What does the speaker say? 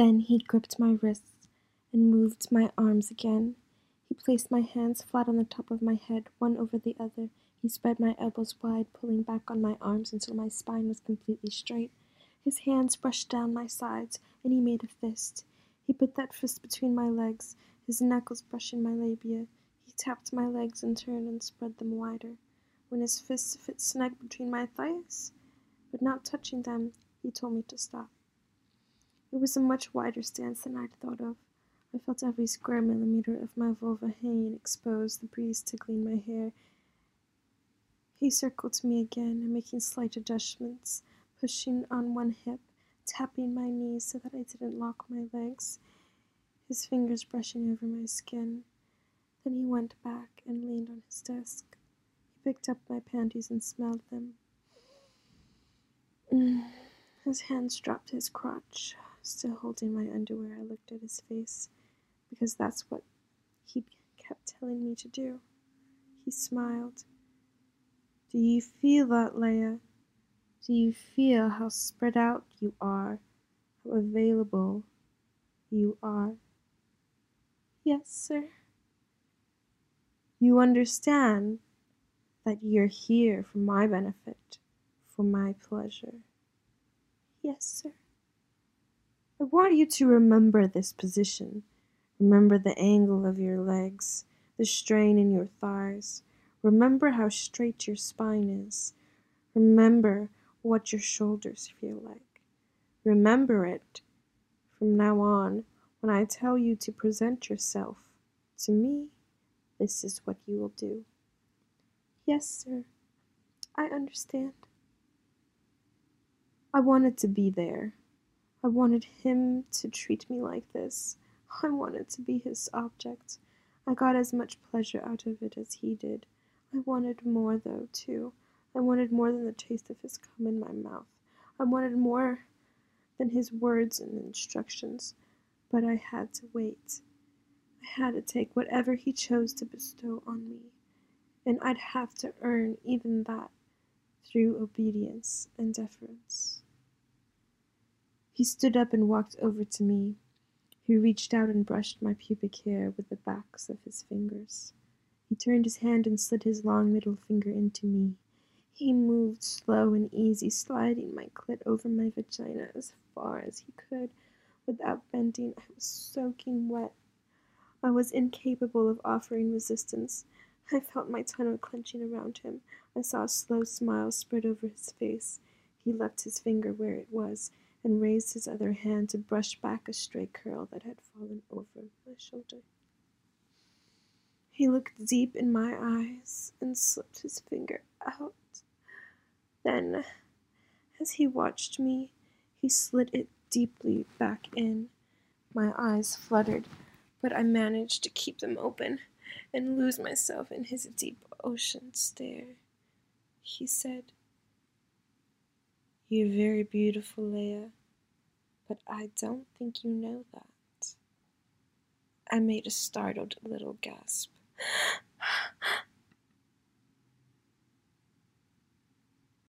Then he gripped my wrists and moved my arms again. He placed my hands flat on the top of my head, one over the other. He spread my elbows wide, pulling back on my arms until my spine was completely straight. His hands brushed down my sides, and he made a fist. He put that fist between my legs, his knuckles brushing my labia. He tapped my legs in turn and spread them wider. When his fists fit snug between my thighs, but not touching them, he told me to stop. It was a much wider stance than I'd thought of. I felt every square millimeter of my vulva hanging exposed, the breeze tickling my hair. He circled me again, making slight adjustments, pushing on one hip, tapping my knees so that I didn't lock my legs, his fingers brushing over my skin. Then he went back and leaned on his desk. He picked up my panties and smelled them. Mm, his hands dropped his crotch. Still holding my underwear, I looked at his face because that's what he kept telling me to do. He smiled. Do you feel that, Leia? Do you feel how spread out you are, how available you are? Yes, sir. You understand that you're here for my benefit, for my pleasure. Yes, sir. Want you to remember this position Remember the angle of your legs, the strain in your thighs. Remember how straight your spine is. Remember what your shoulders feel like. Remember it from now on when I tell you to present yourself to me. This is what you will do. Yes, sir. I understand. I wanted to be there. I wanted him to treat me like this. I wanted to be his object. I got as much pleasure out of it as he did. I wanted more, though, too. I wanted more than the taste of his cum in my mouth. I wanted more than his words and instructions. But I had to wait. I had to take whatever he chose to bestow on me, and I'd have to earn even that through obedience and deference. He stood up and walked over to me. He reached out and brushed my pubic hair with the backs of his fingers. He turned his hand and slid his long middle finger into me. He moved slow and easy, sliding my clit over my vagina as far as he could without bending. I was soaking wet. I was incapable of offering resistance. I felt my tongue clenching around him. I saw a slow smile spread over his face. He left his finger where it was and raised his other hand to brush back a stray curl that had fallen over my shoulder. He looked deep in my eyes and slipped his finger out. Then, as he watched me, he slid it deeply back in. My eyes fluttered, but I managed to keep them open and lose myself in his deep ocean stare. He said, you're very beautiful, Leia, but I don't think you know that. I made a startled little gasp.